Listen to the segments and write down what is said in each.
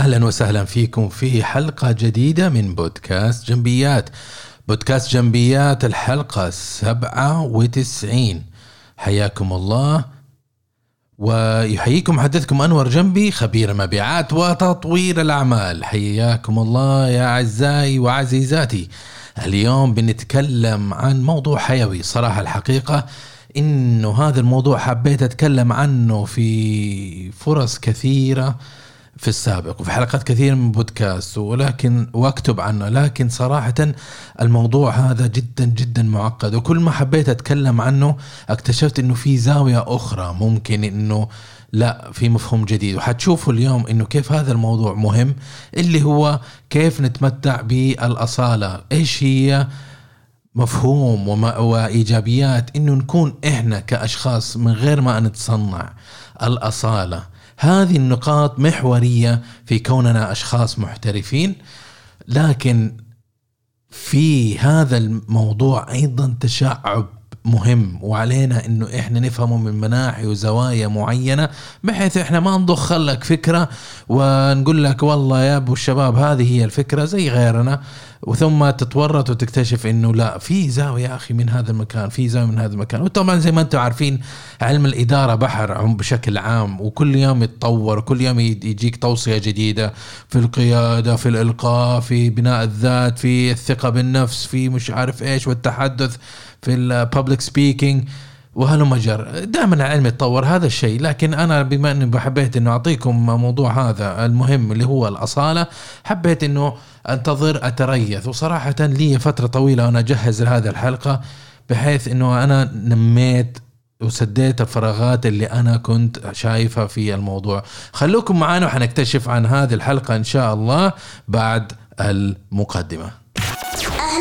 أهلا وسهلا فيكم في حلقة جديدة من بودكاست جنبيات. بودكاست جنبيات الحلقة 97 حياكم الله. ويحييكم محدثكم أنور جنبي خبير مبيعات وتطوير الأعمال. حياكم الله يا أعزائي وعزيزاتي. اليوم بنتكلم عن موضوع حيوي. صراحة الحقيقة إنه هذا الموضوع حبيت أتكلم عنه في فرص كثيرة. في السابق وفي حلقات كثيرة من بودكاست ولكن واكتب عنه لكن صراحة الموضوع هذا جدا جدا معقد وكل ما حبيت أتكلم عنه اكتشفت إنه في زاوية أخرى ممكن إنه لا في مفهوم جديد. وحتشوفوا اليوم إنه كيف هذا الموضوع مهم اللي هو كيف نتمتع بالأصالة إيش هي مفهوم وما وايجابيات إنه نكون إحنا كأشخاص من غير ما نتصنع الأصالة. هذه النقاط محورية في كوننا أشخاص محترفين لكن في هذا الموضوع أيضا تشعب. مهم وعلينا إنه إحنا نفهمه من مناحي وزوايا معينة بحيث إحنا ما نضخ لك فكرة ونقول لك والله يا أبو الشباب هذه هي الفكرة زي غيرنا وثم تتورط وتكتشف إنه لا في زاوية يا أخي من هذا المكان في زاوية من هذا المكان. وطبعا زي ما أنتم عارفين علم الإدارة بحر بشكل عام وكل يوم يتطور وكل يوم يجيك توصية جديدة في القيادة في الإلقاء في بناء الذات في الثقة بالنفس في مش عارف إيش والتحدث. في الببليك سبيكينج وهلم جر دائما العلم يتطور هذا الشيء لكن أنا بما إني حبيت إنه أعطيكم موضوع هذا المهم اللي هو الأصالة حبيت إنه أنتظر أتريث. وصراحه لي فترة طويلة وأنا أجهز لهذه الحلقة بحيث إنه أنا نميت وسديت الفراغات اللي أنا كنت شايفها في الموضوع. خلوكم معنا وحنكتشف عن هذه الحلقة إن شاء الله بعد المقدمة.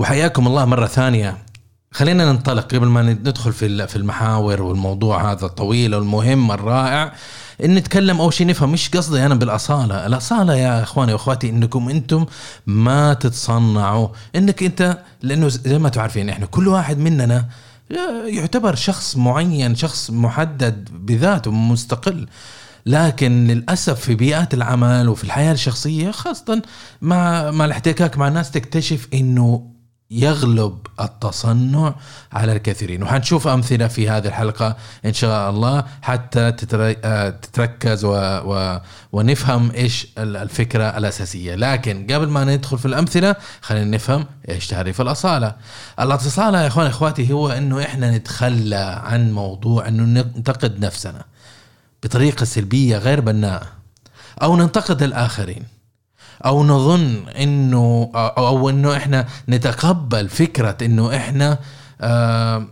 وحياكم الله مرة ثانية. خلينا ننطلق قبل ما ندخل في في المحاور والموضوع هذا الطويل والمهم الرائع إن نتكلم أول شيء نفهم مش قصدي أنا بالأصالة، الأصالة يا إخواني وأخواتي إنكم أنتم ما تتصنعوا، إنك أنت لأنه زي ما تعرفين إحنا كل واحد مننا يعتبر شخص معين، شخص محدد بذاته مستقل. لكن للأسف في بيئات العمل وفي الحياة الشخصية خاصة مع مع الاحتكاك مع الناس تكتشف إنه يغلب التصنع على الكثيرين. وحنشوف أمثلة في هذه الحلقة إن شاء الله حتى تتركز و... و... ونفهم إيش الفكرة الأساسية. لكن قبل ما ندخل في الأمثلة خلينا نفهم إيش تعريف الأصالة. الأصالة يا إخواني إخواتي هو أنه إحنا نتخلى عن موضوع أنه ننتقد نفسنا بطريقة سلبية غير بناءة أو ننتقد الآخرين. أو نظن إنه أو, إنه إحنا نتقبل فكرة إنه إحنا آه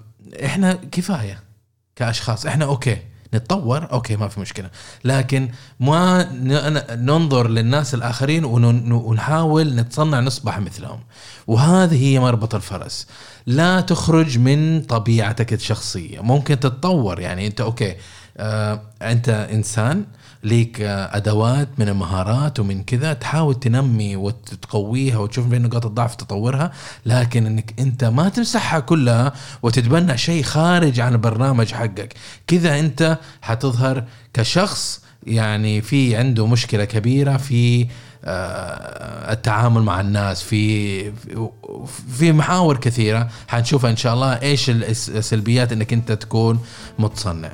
إحنا كفاية كأشخاص. إحنا okay نتطور okay ما في مشكلة. لكن ما ننظر للناس الآخرين ونحاول نتصنع نصبح مثلهم. وهذه هي مربط الفرس. لا تخرج من طبيعتك الشخصية. ممكن تتطور يعني أنت okay آه أنت إنسان ليك أدوات من المهارات ومن كذا تحاول تنمي وتقويها وتشوف بين نقاط الضعف تطورها لكن إنك أنت ما تمسحها كلها وتتبنى شيء خارج عن البرنامج حقك. كذا أنت حتظهر كشخص يعني في عنده مشكلة كبيرة في التعامل مع الناس في في محاور كثيرة. حنشوفها إن شاء الله إيش السلبيات إنك أنت تكون متصنع.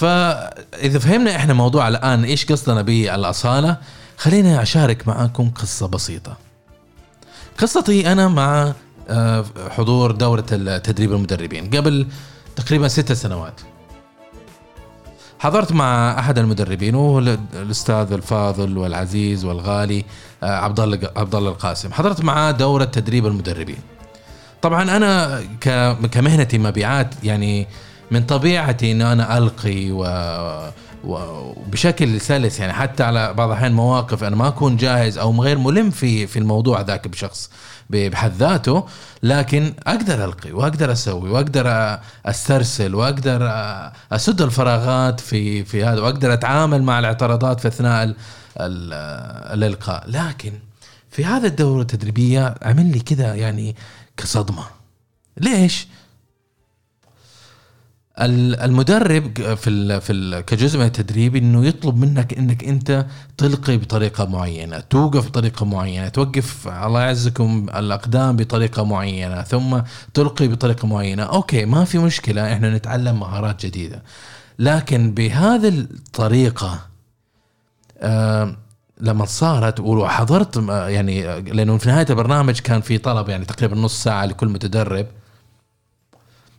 فإذا فهمنا إحنا موضوع الآن إيش قصدنا بالأصالة خليني أشارك معاكم قصة بسيطة. قصتي أنا مع حضور دورة تدريب المدربين قبل تقريبا ست سنوات. حضرت مع أحد المدربين وهو الأستاذ الفاضل والعزيز والغالي عبد الله عبد الله القاسم. حضرت معاه دورة تدريب المدربين. طبعا أنا كمهنتي مبيعات يعني من طبيعتي ان أنا ألقي و وبشكل سلس يعني. حتى على بعض الأحيان مواقف أنا ما أكون جاهز أو غير ملم في في الموضوع ذاك بشخص بحد ذاته لكن أقدر ألقي وأقدر أسوي وأقدر أسترسل وأقدر أسد الفراغات في في هذا وأقدر أتعامل مع الاعتراضات في أثناء ال- ال- الإلقاء. لكن في هذا الدورة التدريبية عمل لي كذا يعني كصدمة. ليش؟ ال- المدرب في في كجزء من التدريب إنه يطلب منك إنك أنت تلقي بطريقة معينة، توقف بطريقة معينة، توقف الله يعزكم الأقدام بطريقة معينة، ثم تلقي بطريقة معينة، أوكي ما في مشكلة إحنا نتعلم مهارات جديدة. لكن بهذه الطريقة آه لما صارت وحضرت آه، يعني لأنه في نهاية البرنامج كان في طلب يعني تقريبا نص ساعة لكل متدرب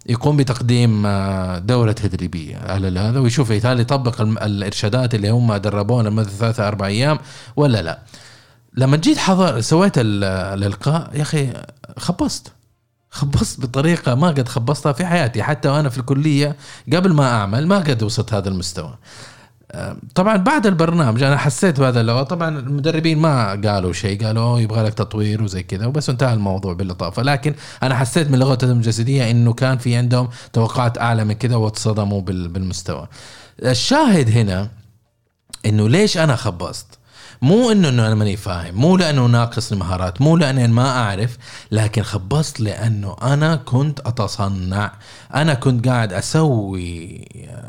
يقوم بتقديم آه، دورة تدريبية. على هذا ويشوف هل يطبق الم- الإرشادات اللي هم دربونا لمدة ثلاثة أربع أيام ولا لا؟ لما جيت حضر سويت ال- الإلقاء يا أخي خبصت. خبصت بطريقة ما قد خبصتها في حياتي. حتى وأنا في الكلية قبل ما أعمل ما قد وصلت هذا المستوى. طبعا بعد البرنامج أنا حسيت بهذا اللغة طبعا المدربين ما قالوا شيء قالوا يبغى لك تطوير وزي كذا وبس انتهى الموضوع باللطافه لكن أنا حسيت من لغتهم الجسدية إنه كان في عندهم توقعات أعلى من كذا واتصدموا بال- بالمستوى. الشاهد هنا إنه ليش أنا خبصت؟ مو إنه إنه أنا ماني فاهم مو لأنه ناقص المهارات مو لأني ما أعرف لكن خبصت لأنه أنا كنت أتصنع أنا كنت قاعد أسوي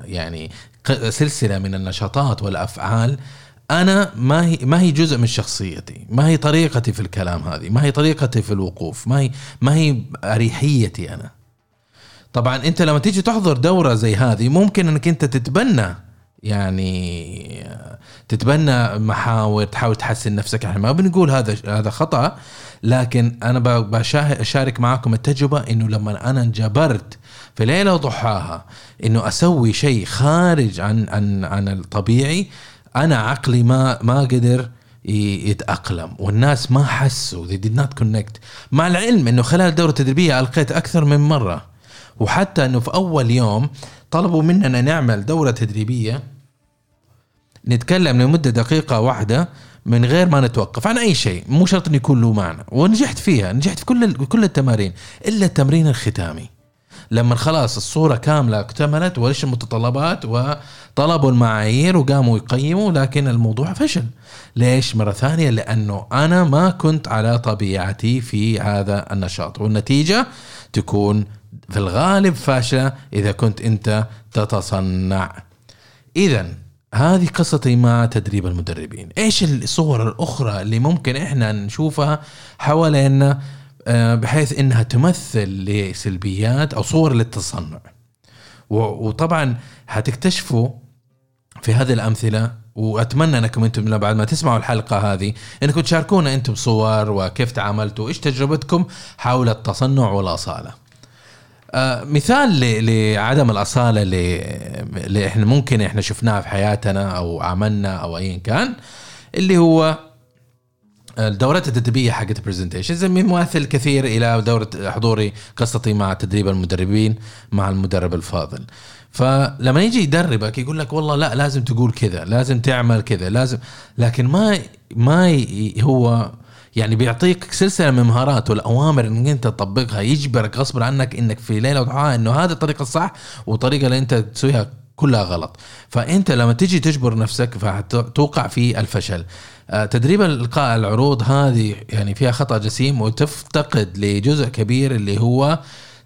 يعني سلسلة من النشاطات والأفعال أنا ما هي ما هي جزء من شخصيتي ما هي طريقتي في الكلام هذه ما هي طريقتي في الوقوف ما هي ما هي أريحيتي أنا. طبعا أنت لما تيجي تحضر دورة زي هذه ممكن إنك أنت تتبنى يعني تتبنى محاور تحاول تحسن نفسك. إحنا ما بنقول هذا هذا خطأ لكن أنا ب- بشاه- أشارك معاكم التجربة إنه لما أنا انجبرت في ليله وضحاها إنه أسوي شيء خارج عن عن عن الطبيعي أنا عقلي ما ما قدر ي- يتأقلم والناس ما حسوا they did not connect. مع العلم إنه خلال الدورة التدريبية ألقيت أكثر من مرة وحتى إنه في أول يوم طلبوا مننا نعمل دورة تدريبية نتكلم لمدة دقيقة واحدة من غير ما نتوقف عن أي شيء مو شرط إنه يكون له معنى ونجحت فيها نجحت في كل كل التمارين إلا التمرين الختامي. لما خلاص الصورة كاملة اكتملت وإيش المتطلبات؟ وطلبوا المعايير وقاموا يقيموا لكن الموضوع فشل. ليش؟ مرة ثانية لأنه أنا ما كنت على طبيعتي في هذا النشاط. والنتيجة تكون في الغالب فاشلة إذا كنت أنت تتصنع. إذا هذه قصتي مع تدريب المدربين. إيش الصور الأخرى اللي ممكن إحنا نشوفها حوالينا؟ بحيث إنها تمثل لسلبيات أو صور للتصنع. وطبعا هتكتشفوا في هذه الأمثلة وأتمنى أنكم أنتم بعد ما تسمعوا الحلقة هذه إنكم تشاركونا أنتم صور وكيف تعاملتوا إيش تجربتكم حول التصنع والأصالة. آه، مثال لعدم الأصالة اللي إحنا ممكن إحنا شفناها في حياتنا أو عملنا أو ايا كان اللي هو الدورات التدريبية حقت البرزنتيشنز مماثل كثير إلى دورة حضوري قصتي مع تدريب المدربين مع المدرب الفاضل. فلما يجي يدربك يقول لك والله لا لازم تقول كذا لازم تعمل كذا لازم. لكن ما ما هو يعني بيعطيك سلسلة من المهارات والاوامر انك أنت تطبقها يجبرك غصب عنك إنك في ليلة وضحاها إنه هذه الطريقة الصح والطريقة اللي أنت تسويها كلها غلط. فأنت لما تيجي تجبر نفسك فهتوقع في الفشل. آه، تدريب إلقاء العروض هذه يعني فيها خطأ جسيم وتفتقد لجزء كبير اللي هو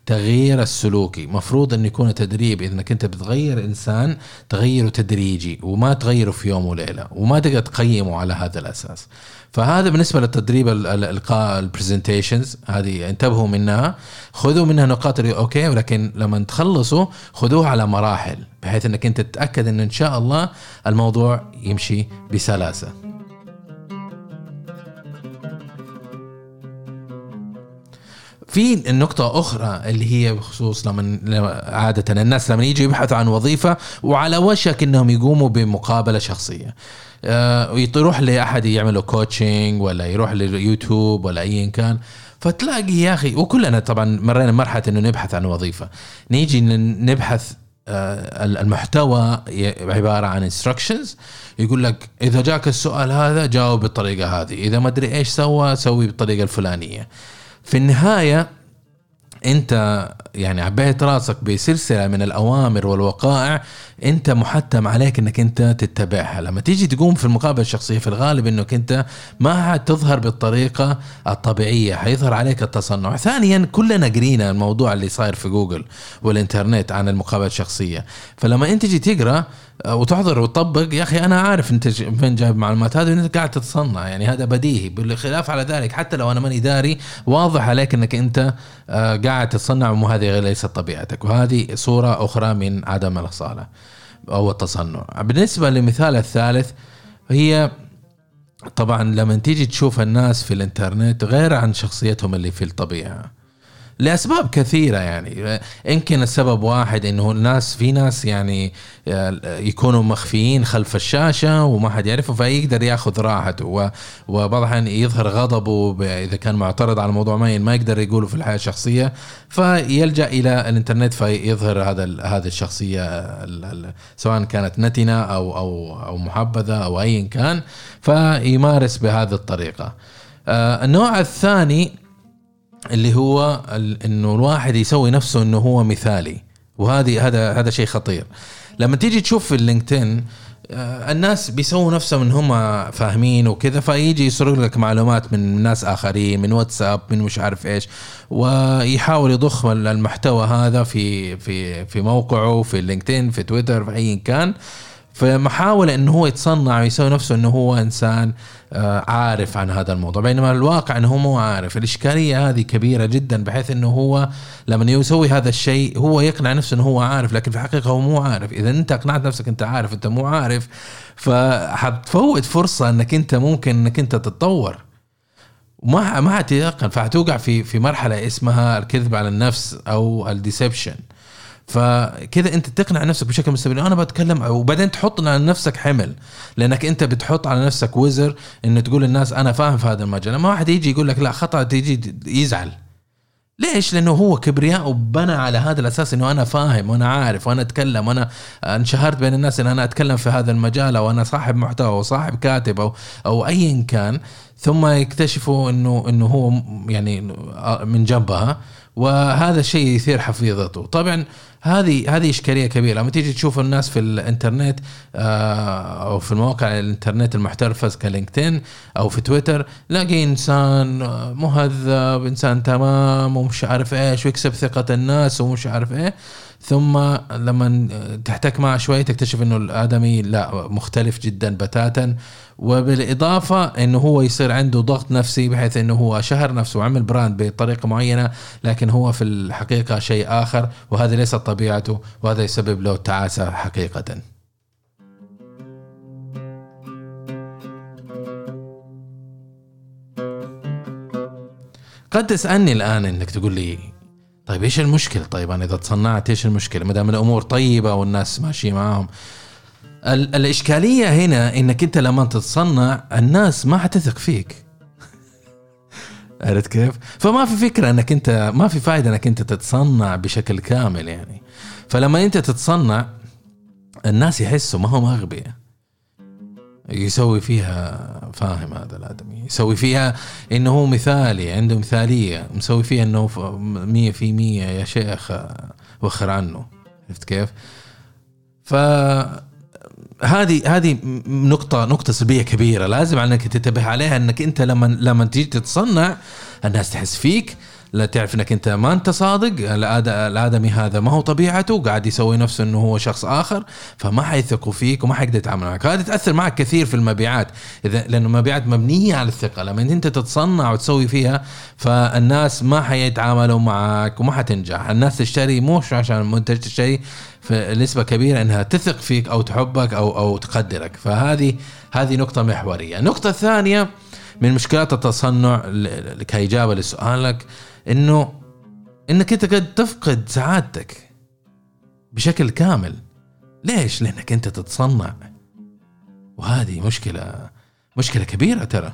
تغيير السلوكي. مفروض أن يكون تدريب إذا انت بتغير إنسان تغيره تدريجي وما تغيره في يوم وليلة وما تقدر تقيمه على هذا الأساس. فهذا بالنسبة للتدريب ال- ال- القاء ال presentations هذه انتبهوا منها خذوا منها نقاط okay ولكن لما تخلصوا خذوها على مراحل بحيث إنك أنت تتأكد إن إن شاء الله الموضوع يمشي بسلاسة. في النقطة أخرى اللي هي بخصوص لما عادة الناس لما يجوا يبحثوا عن وظيفة وعلى وشك أنهم يقوموا بمقابلة شخصية. آه، ويروح لأحد يعملوا coaching ولا يروح لليوتيوب ولا أيا كان فتلاقي يا أخي وكلنا طبعا مرينا مرحلة أنه نبحث عن وظيفة. نيجي نبحث آه، المحتوى عبارة عن instructions يقول لك إذا جاك السؤال هذا جاوب بالطريقة هذه إذا ما أدري إيش سوى سوي بالطريقة الفلانية. في النهاية أنت يعني عبيت راسك بسلسلة من الأوامر والوقائع أنت محتم عليك إنك أنت تتبعها. لما تيجي تقوم في المقابلة الشخصية في الغالب إنك أنت ما حتظهر بالطريقة الطبيعية حيظهر عليك التصنع. ثانيا كلنا قرينا الموضوع اللي صاير في جوجل والإنترنت عن المقابلة الشخصية. فلما أنت تجي تقرأ وتحضر وتطبق. يا أخي أنا عارف أنت فين جايب المعلومات هذه أنت قاعد تتصنع يعني هذا بديهي. بالخلاف على ذلك حتى لو أنا ماني داري واضح عليك أنك أنت آه، قاعد تتصنع وهذه ليست طبيعتك. وهذه صورة أخرى من عدم الأصالة أو التصنع. بالنسبة للمثال الثالث هي طبعا لما تيجي تشوف الناس في الإنترنت غير عن شخصيتهم اللي في الطبيعة. لأسباب كثيرة يعني يمكن السبب واحد إنه الناس في ناس يعني يكونوا مخفيين خلف الشاشة وما حد يعرفه فيقدر ياخذ راحته وبعض الاحيان يظهر غضبه إذا كان معترض على موضوع معين ما يقدر يقوله في الحياة الشخصية فيلجأ إلى الإنترنت فيظهر هذا هذه الشخصية ال- ال- سواء كانت نتنة أو أو أو محبذة أو ايا كان فيمارس بهذه الطريقة. آه، النوع الثاني اللي هو إنه الواحد يسوي نفسه إنه هو مثالي. وهذه هذا هذا شيء خطير. لما تيجي تشوف في اللينكدين آه، الناس بيسووا نفسهم إن هم فاهمين وكذا فيجي يسرق لك معلومات من ناس آخرين من واتساب من مش عارف إيش ويحاول يضخ المحتوى هذا في في في موقعه في اللينكدين في تويتر في أي كان. فمحاولة إنه هو يتصنع ويسوي نفسه إنه هو إنسان آه، عارف عن هذا الموضوع. بينما الواقع إنه هو مو عارف. الإشكالية هذه كبيرة جدا بحيث إنه هو لما يسوي هذا الشيء هو يقنع نفسه إنه هو عارف لكن في الحقيقة هو مو عارف. إذا أنت اقنعت نفسك إنت عارف أنت مو عارف فحتفوت فرصة إنك أنت ممكن إنك أنت تتطور. وما ما حتيقن فحتوقع في في مرحلة اسمها الكذب على النفس أو الديسبشن. فكذا انت تقنع نفسك بشكل مستمر. أنا بتكلم وبعدين تحط على نفسك حمل لانك انت بتحط على نفسك وزر إنه تقول للناس أنا فاهم في هذا المجال. لما واحد يجي يقول لك لا خطأ تيجي يزعل. ليش؟ لأنه هو كبرياء وبنى على هذا الأساس إنه أنا فاهم وأنا عارف وأنا أتكلم وأنا انشهرت بين الناس إن أنا أتكلم في هذا المجال أو أنا صاحب محتوى أو صاحب كاتب أو أو ايا كان. ثم يكتشفوا إنه إنه هو يعني من جنبها. وهذا الشيء يثير حفيظته. طبعا هذه هذه إشكالية كبيرة. لما تيجي تشوف الناس في الإنترنت آه، أو في المواقع الإنترنت المحترفة كلينكدين أو في تويتر لاقي إنسان مهذب إنسان تمام ومش عارف إيش ويكسب ثقة الناس ومش عارف إيه. ثم لما تحتك معه شوي تكتشف إنه الآدمي لا مختلف جدا بتاتا وبالإضافة إنه هو يصير عنده ضغط نفسي بحيث إنه هو شهر نفسه وعمل براند بطريقة معينة لكن هو في الحقيقة شيء آخر وهذا ليست طبيعته وهذا يسبب له تعاسة حقيقه. قد تسألني الآن إنك تقول لي طيب إيش المشكلة؟ طيب أنا إذا تصنعت إيش المشكلة؟ ما دام الأمور طيبة والناس ماشية معاهم. ال- الإشكالية هنا إنك أنت لما تتصنع الناس ما حتثق فيك. عرفت كيف؟ فما في فكرة إنك أنت ما في فائده إنك أنت تتصنع بشكل كامل يعني. فلما أنت تتصنع الناس يحسوا ما هم أغبياء. يسوي فيها فاهم هذا الآدمي؟ يسوي فيها إنه هو مثالي عنده مثالية. مسوي فيها إنه مية في مية. يا شيخ وخر عنه. عرفت كيف؟ ف هذه هذه نقطة نقطة سلبية كبيرة. لازم انك تنتبه عليها إنك أنت لما لما تيجي تتصنع الناس تحس فيك. لا تعرف إنك أنت ما أنت صادق الآدمي هذا ما هو طبيعته قاعد يسوي نفسه إنه هو شخص آخر فما حيثقوا فيك وما حيقدر يتعامل معك. هذه تأثر معك كثير في المبيعات إذا لأنه المبيعات مبنية على الثقة لما أنت تتصنع وتسوي فيها فالناس ما حيتعاملوا معك وما حتنجح. الناس تشتري مش عشان المنتج تشتري في نسبة كبيرة إنها تثق فيك أو تحبك أو أو تقدرك. فهذه هذه نقطة محورية. النقطة الثانية من مشكلات التصنع كإجابة لسؤالك إنه إنك أنت قد تفقد سعادتك بشكل كامل ليش؟ لأنك أنت تتصنع وهذه مشكلة مشكلة كبيرة ترى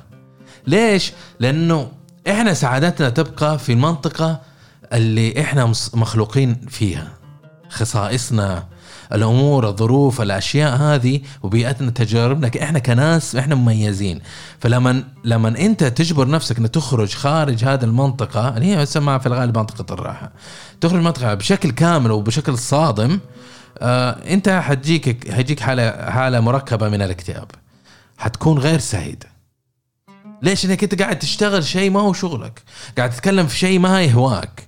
ليش؟ لأنه إحنا سعادتنا تبقى في المنطقة اللي إحنا مخلوقين فيها خصائصنا الأمور الظروف الأشياء هذه وبيئتنا تجاربنا إحنا كناس إحنا مميزين. فلما لما أنت تجبر نفسك إنك تخرج خارج هذه المنطقة اللي هي تسمى في الغالب منطقة الراحة تخرج منطقه بشكل كامل وبشكل صادم آه أنت حتجيك حتجيك حالة حالة مركبة من الاكتئاب. حتكون غير سعيد. ليش؟ انك أنت قاعد تشتغل شيء ما هو شغلك. قاعد تتكلم في شيء ما يهواك.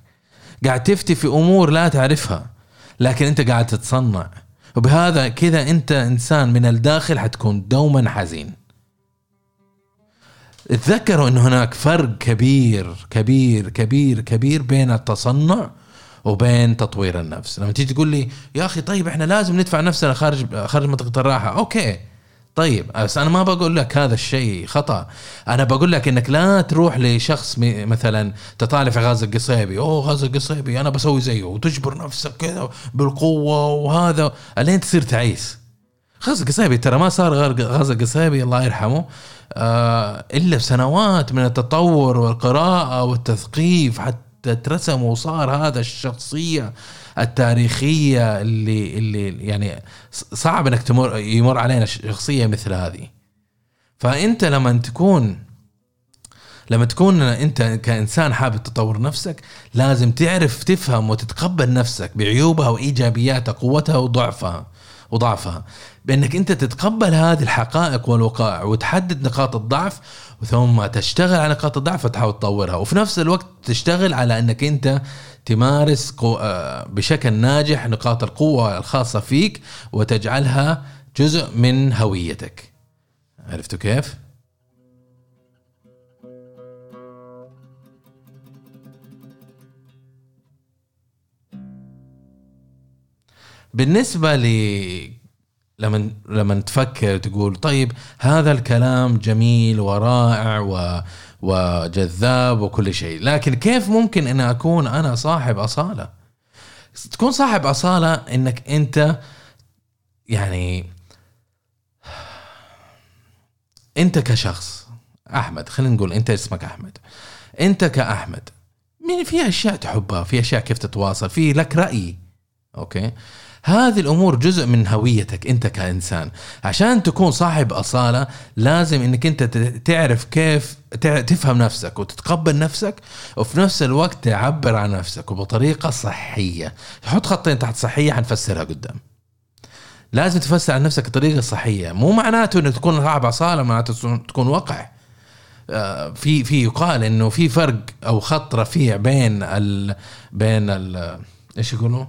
قاعد تفتي في أمور لا تعرفها. لكن انت قاعد تتصنع. وبهذا كذا انت انسان من الداخل حتكون دوما حزين. تذكروا إن هناك فرق كبير كبير كبير كبير بين التصنع وبين تطوير النفس. لما تيجي تقول لي يا أخي طيب إحنا لازم ندفع نفسنا خارج خارج منطقة الراحة. أوكي. طيب بس أنا ما بقول لك هذا الشيء خطأ. أنا بقول لك إنك لا تروح لشخص مثلا تطالع في غازي القصيبي. أوه غازي القصيبي أنا بسوي زيه. وتجبر نفسك كذا بالقوة وهذا. ألين تصير تعيس؟ غازي القصيبي ترى ما صار غير غازي القصيبي الله يرحمه. آه إلا بسنوات من التطور والقراءة والتثقيف حتى ترسم وصار هذا الشخصية. التاريخية اللي اللي يعني صعب إنك تمر يمر علينا شخصية مثل هذه. فأنت لما تكون لما تكون أنت كإنسان حابب تطور نفسك لازم تعرف تفهم وتتقبل نفسك بعيوبها وإيجابياتها قوتها وضعفها. وضعفها بأنك أنت تتقبل هذه الحقائق والوقائع وتحدد نقاط الضعف ثم تشتغل على نقاط الضعف وتحاول تطورها وفي نفس الوقت تشتغل على أنك أنت تمارس. آه، بشكل ناجح نقاط القوة الخاصة فيك وتجعلها جزء من هويتك عرفتوا كيف؟ بالنسبة ل لما لما تفكر تقول طيب هذا الكلام جميل ورائع و وجذاب وكل شيء لكن كيف ممكن إن أكون أنا صاحب أصالة؟ تكون صاحب أصالة إنك أنت يعني أنت كشخص أحمد خلينا نقول أنت اسمك أحمد أنت كأحمد من في أشياء تحبها في أشياء كيف تتواصل في لك رأي أوكي؟ هذه الأمور جزء من هويتك أنت كإنسان. عشان تكون صاحب أصالة لازم إنك أنت تعرف كيف تفهم نفسك وتتقبل نفسك وفي نفس الوقت تعبر عن نفسك وبطريقة صحية. حط خطين تحت صحيه حنفسرها قدام. لازم تفسر عن نفسك بطريقة صحية. مو معناته انك تكون صاحب أصالة معناته تكون وقع آه، في في يقال إنه في فرق أو خط رفيع بين ال بين ال إيش يقولوا؟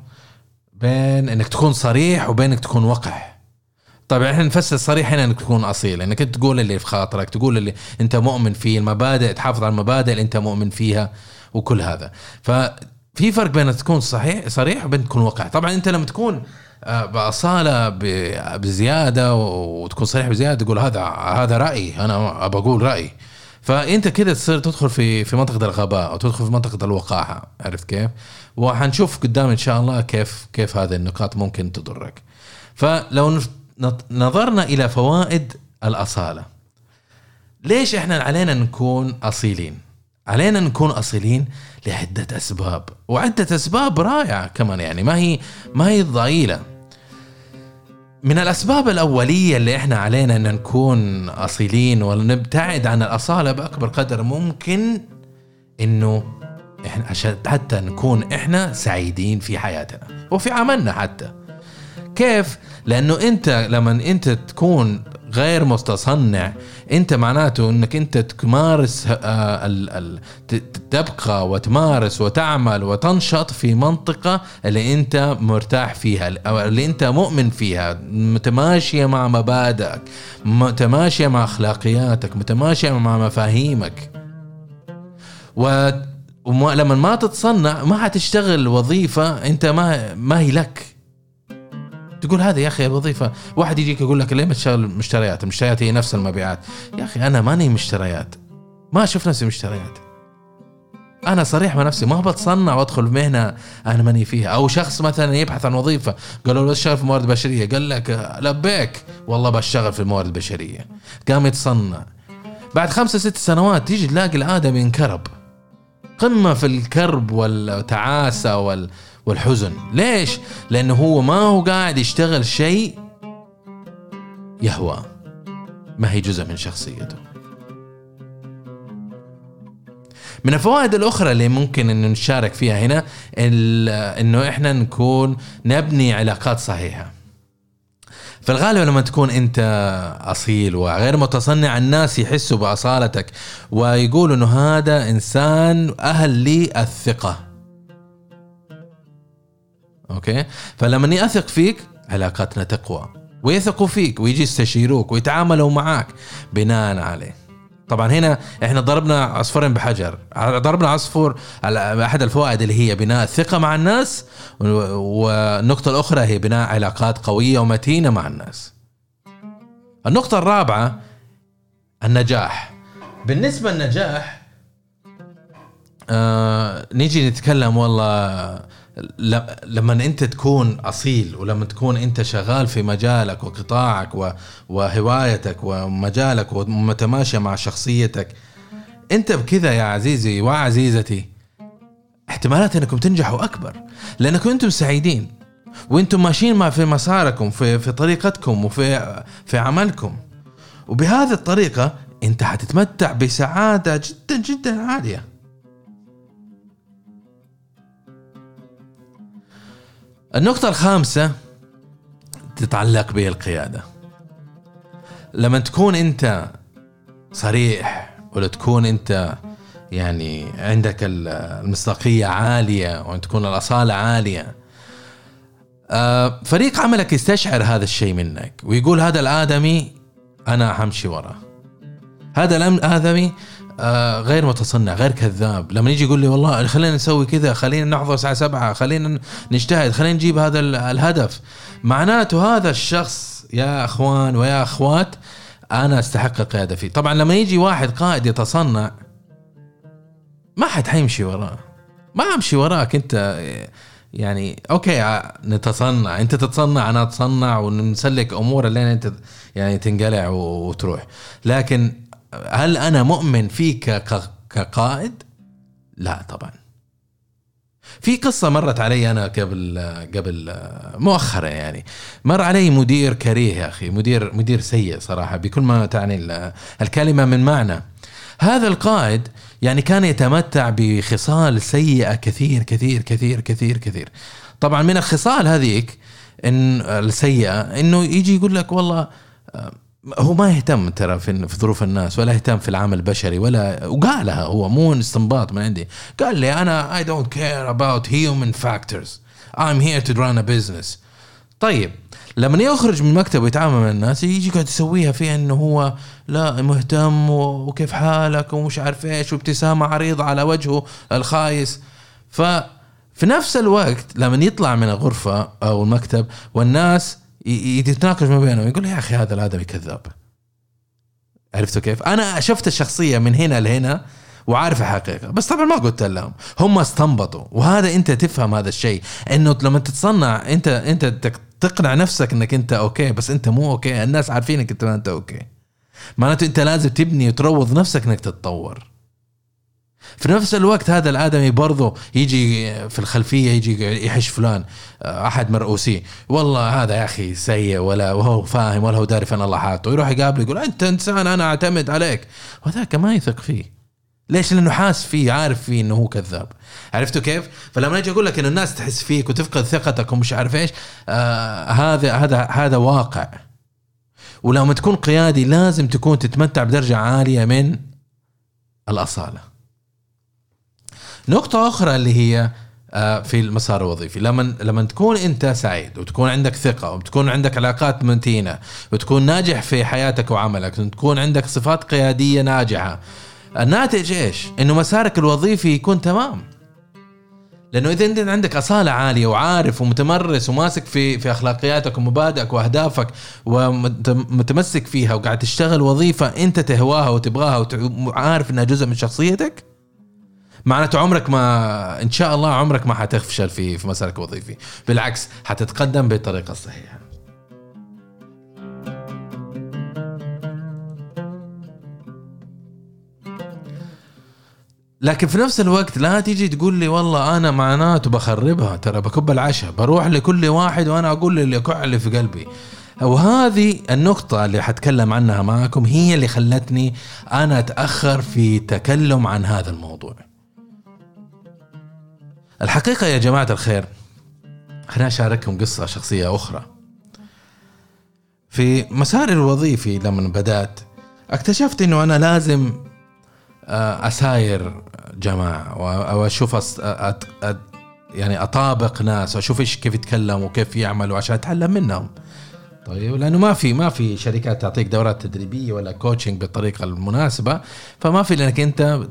بين إنك تكون صريح وبين إنك تكون وقح. طيب إحنا نفسر صريح هنا إنك تكون أصيل إنك تقول اللي في خاطرك تقول اللي أنت مؤمن فيه المبادئ تحافظ على المبادئ اللي أنت مؤمن فيها وكل هذا. ففي فرق بين تكون صحيح صريح وبين تكون وقح. طبعا أنت لما تكون آه، بأصالة بزيادة وتكون صريح بزيادة تقول هذا هذا رايي أنا بقول رايي فأنت كده تصير تدخل في في منطقة الغباء أو تدخل في منطقة الوقاحة عرفت كيف؟ وحنشوف قدام إن شاء الله كيف كيف هذه النقاط ممكن تضرك. فلو نظرنا إلى فوائد الأصالة ليش إحنا علينا نكون أصيلين؟ علينا نكون أصيلين لعدة أسباب وعدة أسباب رائعة كمان يعني ما هي ما هي ضئيله. من الأسباب الأولية اللي إحنا علينا أن نكون أصيلين ونبتعد عن الأصالة بأكبر قدر ممكن إنه إحنا عشان حتى نكون إحنا سعيدين في حياتنا وفي عملنا حتى. كيف؟ لأنه أنت لما أنت تكون غير مستصنع أنت معناته إنك أنت تمارس آه، تبقى وتمارس وتعمل وتنشط في منطقة اللي أنت مرتاح فيها أو اللي أنت مؤمن فيها متماشية مع مبادئك متماشية مع أخلاقياتك متماشية مع مفاهيمك. و ولما ما تتصنع ما حتشتغل وظيفة أنت ما ما هي لك. تقول هذا يا أخي الوظيفة. واحد يجيك يقول لك ليه ما تشتغل مشتريات؟ المشتريات هي نفس المبيعات. يا أخي أنا ماني مشتريات. ما أشوف نفسي مشتريات. أنا صريح مع نفسي. ما بتصنع وأدخل مهنة أنا ماني فيها. أو شخص مثلا يبحث عن وظيفة. قالوا له اشتغل في موارد بشرية. قال لك لبيك. والله بشتغل في الموارد البشريه قام يتصنع. بعد خمسة ست سنوات تيجي تلاقي الآدمي انكرب. قمة في الكرب والتعاسة وال والحزن. ليش؟ لأنه هو ما هو قاعد يشتغل شيء يهوى. ما هي جزء من شخصيته. من الفوائد الأخرى اللي ممكن انه نشارك فيها هنا إنه إحنا نكون نبني علاقات صحيحة. في الغالب لما تكون انت اصيل وغير متصنع الناس يحسوا بأصالتك ويقولوا إنه هذا إنسان أهل للثقه أوكي؟ فلما يثق فيك علاقاتنا تقوى. ويثقوا فيك ويجي يستشيروك ويتعاملوا معك بناء عليه. طبعا هنا إحنا ضربنا عصفورين بحجر. ضربنا عصفور على أحد الفوائد اللي هي بناء الثقه مع الناس والنقطة الأخرى هي بناء علاقات قوية ومتينة مع الناس. النقطة الرابعة النجاح. بالنسبة للنجاح آه نيجي نتكلم والله لما انت تكون أصيل ولما تكون انت شغال في مجالك وقطاعك وهوايتك ومجالك ومتماشى مع شخصيتك انت بكذا يا عزيزي وعزيزتي احتمالات انكم تنجحوا أكبر لأنكم أنتم سعيدين وأنتم ماشيين مع في مساركم في في طريقتكم وفي في عملكم وبهذه الطريقة انت حتتمتع بسعادة جدا جدا عالية. النقطة الخامسة تتعلق بالقيادة. لما تكون أنت صريح ولا تكون أنت يعني عندك ال- المصداقية عالية وأن تكون الأصالة عالية آه، فريق عملك يستشعر هذا الشيء منك ويقول هذا الآدمي أنا حمشي وراه. هذا الآدمي آه، غير متصنع غير كذاب. لما يجي يقول لي والله خلينا نسوي كذا خلينا نحضر الساعة سبعة خلينا نجتهد خلينا نجيب هذا ال- الهدف. معناته هذا الشخص يا أخوان ويا أخوات أنا أستحق القيادة فيه. طبعا لما يجي واحد قائد يتصنع ما حد حيمشي وراه. ما أمشي وراك أنت يعني أوكي نتصنع. أنت تتصنع أنا أتصنع ونسلك أمور اللي أنت يعني تنقلع وتروح. لكن هل أنا مؤمن فيك كقائد؟ لا طبعا. في قصة مرت علي أنا قبل قبل مؤخرا يعني. مر علي مدير كريه يا أخي مدير مدير سيء صراحة بكل ما تعني ال- الكلمة من معنى. هذا القائد يعني كان يتمتع بخصال سيئة كثير كثير كثير كثير كثير. طبعا من الخصال هذيك إن السيئة إنه يجي يقول لك والله آه، هو ما يهتم ترى في في ظروف الناس ولا يهتم في العمل البشري ولا وقالها هو مو استنباط من عندي. قال لي أنا I don't care about human factors. I'm here to run a business. طيب لما يخرج من المكتب ويتعامل مع الناس يجي يقعد يسويها فيها إنه هو لا مهتم وكيف حالك ومش عارف إيش وابتسامة عريضة على وجهه الخايس. ف في نفس الوقت لما يطلع من الغرفة أو المكتب والناس يتناقش ما بينهم يقول يا أخي هذا الآدمي كذاب. عرفتوا كيف؟ أنا شفت الشخصية من هنا لهنا وعارف الحقيقة بس طبعا ما قلت لهم. هم استنبطوا. وهذا أنت تفهم هذا الشيء. إنه لما تتصنع أنت أنت تقنع نفسك إنك أنت okay بس أنت مو okay. الناس عارفينك انت ما أنت okay. معناته أنت لازم تبني وتروض نفسك إنك تتطور. في نفس الوقت هذا الآدمي برضه يجي في الخلفية يجي يحش فلان أحد مرؤوسيه والله هذا يا أخي سيء ولا وهو فاهم ولا هو داري فين الله حاطه. يروح يقابله يقول أنت إنسان أنا أعتمد عليك. وذاك ما يثق فيه. ليش؟ لأنه حاس فيه عارف فيه إنه هو كذاب. عرفتوا كيف؟ فلما أجي أقول لك إنه الناس تحس فيك وتفقد ثقتك ومش عارف إيش آه هذا هذا هذا واقع. ولما تكون قيادي لازم تكون تتمتع بدرجة عالية من الأصالة. نقطة أخرى اللي هي آه، في المسار الوظيفي لما لما تكون أنت سعيد وتكون عندك ثقة وتكون عندك علاقات متينة وتكون ناجح في حياتك وعملك وتكون عندك صفات قيادية ناجحة الناتج إيش؟ إنه مسارك الوظيفي يكون تمام لأنه إذا أنت عندك أصالة عالية وعارف ومتمرس وماسك في في أخلاقياتك ومبادئك وأهدافك ومتمسك فيها وقاعد تشتغل وظيفة أنت تهواها وتبغاها وعارف إنها جزء من شخصيتك معناته عمرك ما إن شاء الله عمرك ما حتفشل في في مسارك الوظيفي. بالعكس حتتقدم بالطريقة الصحيحة. لكن في نفس الوقت لا تيجي تقول لي والله أنا معناته بخربها ترى بكب العشاء بروح لكل واحد وأنا أقول لي اللي يقع اللي في قلبي. وهذه النقطة اللي حتكلم عنها معكم هي اللي خلتني أنا أتأخر في تكلم عن هذا الموضوع. الحقيقة يا جماعة الخير خليني أشارككم قصة شخصية أخرى. في مساري الوظيفي لما بدأت اكتشفت إنه أنا لازم آه، أساير جماعة أو أشوف أس... أت... أت... يعني أطابق ناس أشوف إيش كيف يتكلموا وكيف يعملوا عشان أتعلم منهم. طيب لأنه ما في ما في شركات تعطيك دورات تدريبية ولا كوتشنج بالطريقة المناسبة فما في لأنك أنت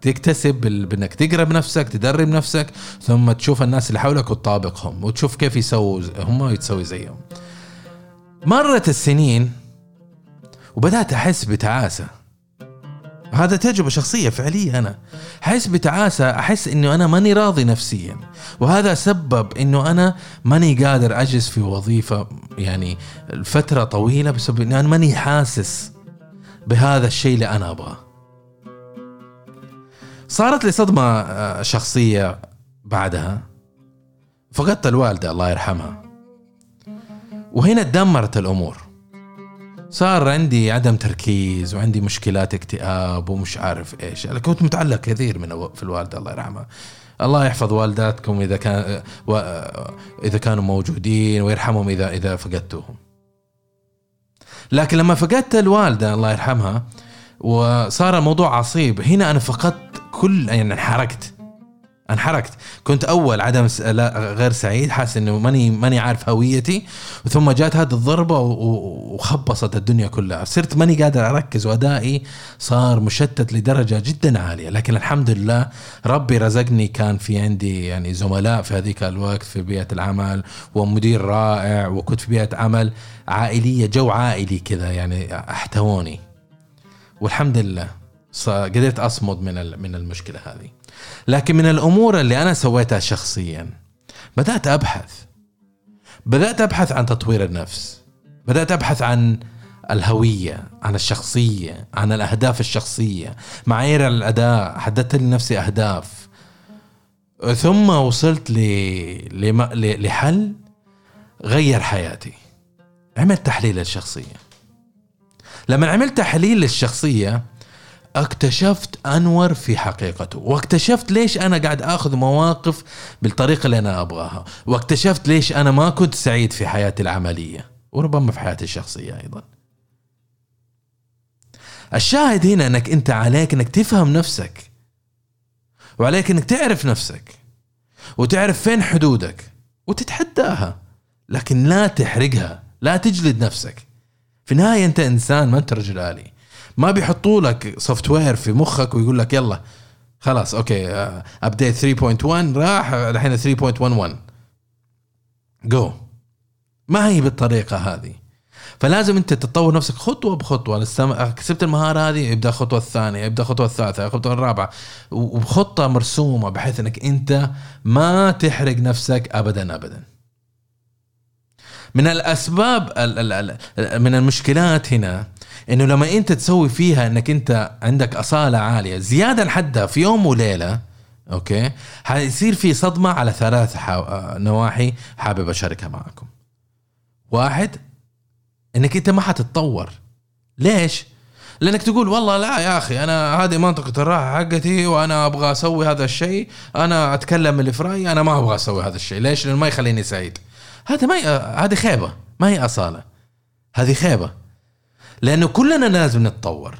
تكتسب بأنك تقرأ بنفسك تدرب نفسك ثم تشوف الناس اللي حولك وتطابقهم وتشوف كيف يسووا هم وتسوي زيهم. مرت السنين وبدأت أحس بتعاسة. هذا تجربة شخصية فعلية أنا. أحس بتعاسة أحس إنه أنا ماني راضي نفسيا. وهذا سبب إنه أنا ماني قادر أجلس في وظيفة يعني فترة طويلة بسبب إنه أنا ماني حاسس بهذا الشيء اللي أنا أبغاه. صارت لي صدمة آه، شخصية بعدها. فقدت الوالدة الله يرحمها. وهنا تدمرت الأمور. صار عندي عدم تركيز وعندي مشكلات اكتئاب ومش عارف إيش. أنا كنت متعلق كثير من في الوالدة الله يرحمها. الله يحفظ والداتكم إذا كان إذا كانوا موجودين ويرحمهم إذا إذا فقدتوهم لكن لما فقدت الوالدة الله يرحمها وصار الموضوع عصيب هنا أنا فقدت كل يعني انحركت انحركت. كنت أول عدم غير سعيد حاسس إنه ماني ماني عارف هويتي. ثم جات هذه الضربة وخبصت الدنيا كلها. صرت ماني قادر أركز وأدائي صار مشتت لدرجة جدا عالية. لكن الحمد لله ربي رزقني. كان في عندي يعني زملاء في هذيك الوقت في بيئة العمل ومدير رائع وكنت في بيئة عمل عائلية جو عائلي كذا يعني أحتووني. والحمد لله. قدرت أصمد من من المشكلة هذه. لكن من الأمور اللي أنا سويتها شخصيا بدأت أبحث. بدأت أبحث عن تطوير النفس. بدأت أبحث عن الهوية عن الشخصية عن الأهداف الشخصية. معايير الأداء حددت لنفسي أهداف. ثم وصلت ل... لحل غير حياتي. عملت تحليل للشخصية. لما عملت تحليل للشخصية اكتشفت انور في حقيقته واكتشفت ليش أنا قاعد آخذ مواقف بالطريقة اللي أنا أبغاها واكتشفت ليش أنا ما كنت سعيد في حياتي العملية وربما في حياتي الشخصية أيضا. الشاهد هنا أنك أنت عليك أنك تفهم نفسك وعليك أنك تعرف نفسك وتعرف فين حدودك وتتحداها لكن لا تحرقها لا تجلد نفسك. في النهاية أنت إنسان ما أنت رجل آلي ما بيحطوا لك software في مخك ويقول لك يلا. خلاص okay update 3.1 راح الحين 3.11 جو ما هي بالطريقة هذه. فلازم أنت تطور نفسك خطوة بخطوة. كسبت المهارة هذه ابدأ الخطوة الثانية ابدأ الخطوة الثالثة الخطوة الرابعة. وبخطة مرسومة بحيث أنك أنت ما تحرق نفسك ابدا ابدا. من الأسباب من المشكلات هنا إنه لما أنت تسوي فيها إنك أنت عندك أصالة عالية زيادة لحدها في يوم وليلة أوكي؟ حيصير في صدمة على ثلاث نواحي حابب أشاركها معكم. واحد إنك أنت ما حتتطور. ليش؟ لأنك تقول والله لا يا أخي أنا هذه منطقة الراحة حقتي وأنا أبغى أسوي هذا الشيء أنا أتكلم اللي في رايي أنا ما أبغى أسوي هذا الشيء. ليش؟ لأنه ما يخليني سعيد. هذا ما هذه خيبة ما هي أصالة. هذه خيبة. لأنه كلنا لازم نتطور.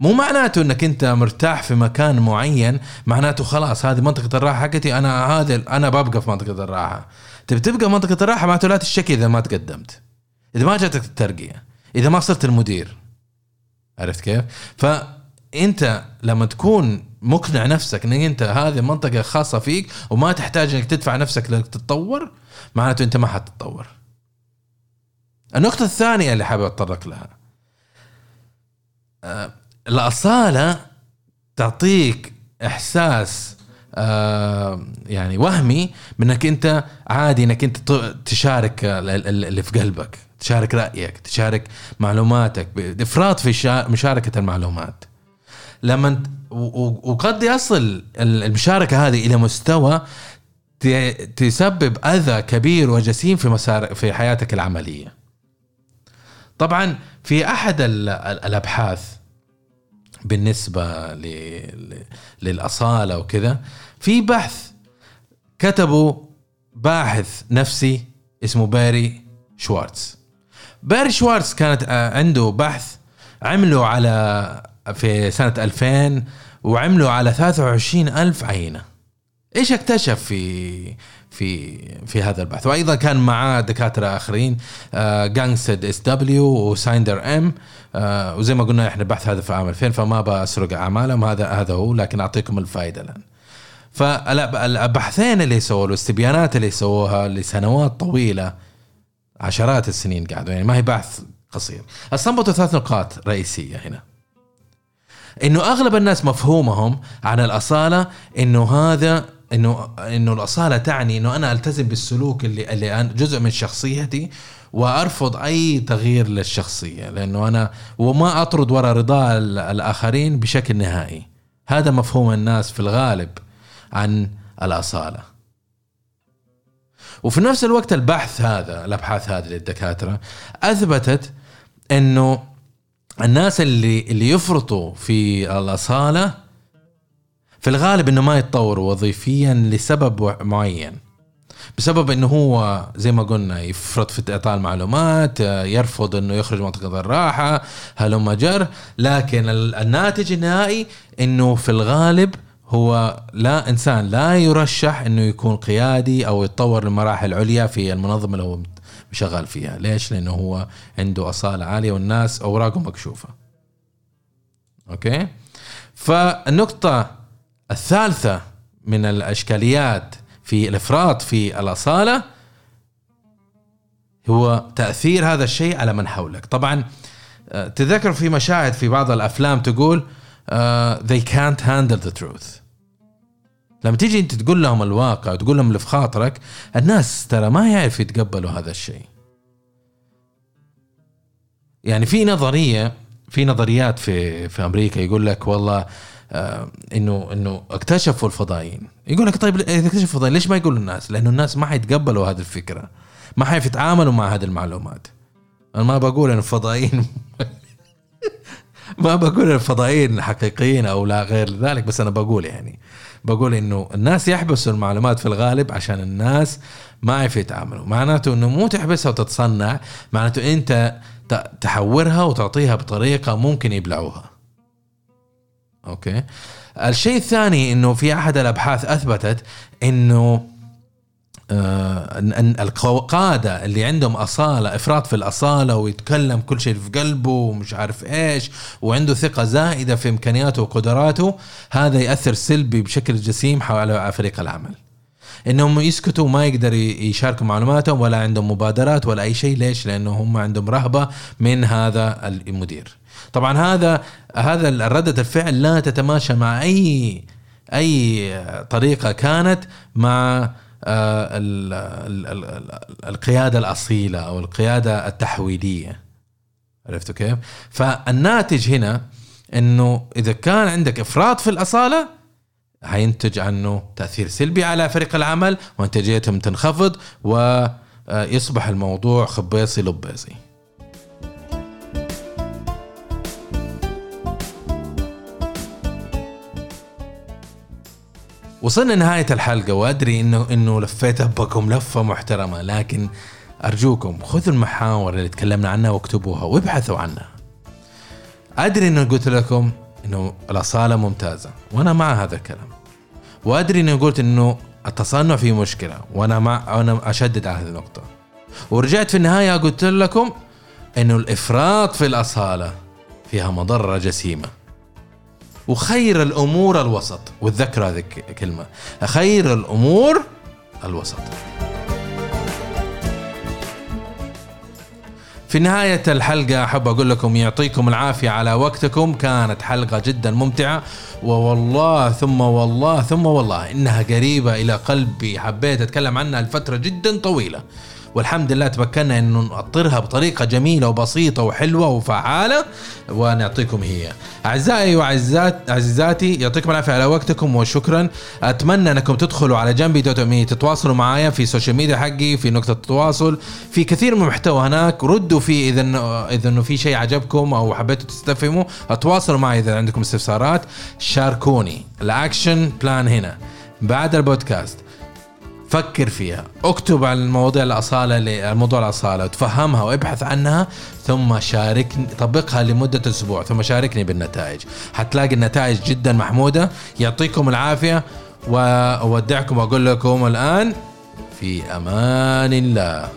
مو معناته إنك أنت مرتاح في مكان معين معناته خلاص هذه منطقة الراحة حقتي أنا هذا أنا ببقى في منطقة الراحة. تبي تبقى منطقة الراحة معناته لا تشتكي إذا ما تقدمت. إذا ما جاتك الترقية. إذا ما صرت المدير. عرفت كيف؟ فأنت لما تكون مقنع نفسك إنك أنت هذه منطقة خاصة فيك وما تحتاج إنك تدفع نفسك لانك تتطور معناته أنت ما حتتطور. النقطة الثانية اللي حابب أتطرق لها آه، الأصالة تعطيك إحساس آه، يعني وهمي بأنك أنت عادي أنك أنت تشارك اللي في قلبك تشارك رأيك تشارك معلوماتك افراط في مشاركة المعلومات لما وقد يصل المشاركة هذه إلى مستوى تسبب أذى كبير وجسيم في مسار في حياتك العملية. طبعا في أحد ال- ال- الأبحاث بالنسبة للأصالة وكذا في بحث كتبوا باحث نفسي اسمه باري شوارتز. باري شوارتز كانت عنده بحث عملوا على في سنة 2000 وعملوا على 23 ألف عينة. إيش اكتشف في في في هذا البحث. وأيضا كان معاه دكاترة آخرين جانسد اس دبليو وسايندر ام وزي ما قلنا إحنا البحث هذا في عام 2000 فما بسرق أعمالهم. هذا هذا هو لكن أعطيكم الفائدة الآن. فالبحثين اللي سووا والاستبيانات اللي سووها لسنوات طويلة عشرات السنين قعدوا يعني ما هي بحث قصير. استنبطوا ثلاث نقاط رئيسية هنا. إنه أغلب الناس مفهومهم عن الأصالة إنه هذا إنه إنه الأصالة تعني إنه أنا ألتزم بالسلوك اللي اللي أنا جزء من شخصيتي وأرفض أي تغيير للشخصية لأنه أنا وما أطرد وراء رضا ال- الآخرين بشكل نهائي. هذا مفهوم الناس في الغالب عن الأصالة. وفي نفس الوقت البحث هذا الأبحاث هذه للدكاترة أثبتت إنه الناس اللي اللي يفرطوا في الأصالة في الغالب إنه ما يتطوروا وظيفيا لسبب معين. بسبب إنه هو زي ما قلنا يفرط في إعطاء المعلومات يرفض إنه يخرج من منطقة الراحة هلم جر لكن ال- الناتج النهائي إنه في الغالب هو لا إنسان لا يرشح إنه يكون قيادي أو يتطور لمراحل عليا في المنظمة اللي هو شغال فيها. ليش؟ لإنه هو عنده أصالة عالية والناس اوراقه مكشوفة. أوكي؟ فالنقطة الثالثة من الأشكاليات في الإفراط في الأصالة هو تأثير هذا الشيء على من حولك. طبعا آه، تذكر في مشاهد في بعض الأفلام تقول آه، they can't handle the truth. لما تيجي أنت تقول لهم الواقع وتقول لهم اللي في خاطرك الناس ترى ما يعرف يتقبلوا هذا الشيء. يعني في نظرية في نظريات في في أمريكا يقول لك والله انه إنه اكتشفوا الفضائيين. يقول لك طيب إذا اكتشفوا الفضائيين ليش ما يقولوا الناس؟ لأنه الناس ما حيتقبلوا هذه الفكرة. ما حيعرفوا يتعاملوا مع هذه المعلومات. أنا ما بقول إن الفضائيين ما بقول الفضائيين حقيقيين أو لا غير ذلك بس أنا بقول يعني بقول إنه الناس يحبسوا المعلومات في الغالب عشان الناس ما يعرفوا يتعاملوا. معناته إنه مو تحبسها وتتصنع معناته أنت تحورها وتعطيها بطريقة ممكن يبلعوها. أوكي. الشيء الثاني إنه في أحد الأبحاث أثبتت إنه آه، إن القادة اللي عندهم أصالة إفراط في الأصالة ويتكلم كل شيء في قلبه ومش عارف إيش وعنده ثقة زائدة في إمكانياته وقدراته هذا يأثر سلبي بشكل جسيم على فريق العمل. إنهم يسكتوا ما يقدر يشاركوا معلوماتهم ولا عندهم مبادرات ولا أي شيء. ليش؟ لأنه هم عندهم رهبة من هذا المدير. طبعا هذا هذا ردة الفعل لا تتماشى مع أي أي طريقة كانت مع آه، ال- ال- ال- ال- القيادة الأصيلة أو القيادة التحويلية. عرفتوا كيف؟ فالناتج هنا إنه إذا كان عندك إفراط في الأصالة هينتج عنه تأثير سلبي على فريق العمل وانتاجيتهم تنخفض ويصبح الموضوع خبيصي لبيصي وصلنا نهاية الحلقة وأدري إنه إنه لفيت بكم لفة محترمة لكن أرجوكم خذوا المحاور اللي تكلمنا عنها واكتبوها وابحثوا عنها. أدري إنه قلت لكم إنه الأصالة ممتازة وأنا مع هذا الكلام. وأدري إنه قلت إنه التصنع فيه مشكلة وأنا مع أنا أشدد على هذه النقطة. ورجعت في النهاية قلت لكم إنه الإفراط في الأصالة فيها مضرة جسيمة. وخير الأمور الوسط وتذكر هذه الكلمة خير الأمور الوسط في نهاية الحلقة أحب أقول لكم يعطيكم العافية على وقتكم. كانت حلقة جدا ممتعة. ووالله ثم والله ثم والله إنها قريبة إلى قلبي. حبيت أتكلم عنها لفترة جدا طويلة. والحمد لله تمكنا انه نأطرها بطريقة جميلة وبسيطة وحلوة وفعالة ونعطيكم هي. أعزائي وعزات عزيزاتي يعطيكم العافية على وقتكم وشكرا. أتمنى أنكم تدخلوا على جنبي dot me تتواصلوا معايا في ال social media حقي في نقطة التواصل في كثير من المحتوى هناك. ردوا فيه إذا إذا إنه في شيء عجبكم أو حبيتوا تستفهموا تواصلوا معي إذا عندكم استفسارات. شاركوني. ال action plan هنا. بعد البودكاست. فكر فيها. اكتب عن المواضيع الأصالة الموضوع الأصالة وتفهمها وابحث عنها ثم شاركني طبقها لمدة أسبوع ثم شاركني بالنتائج. حتلاقي النتائج جدا محمودة. يعطيكم العافية وأودعكم وأقول لكم الآن في أمان الله.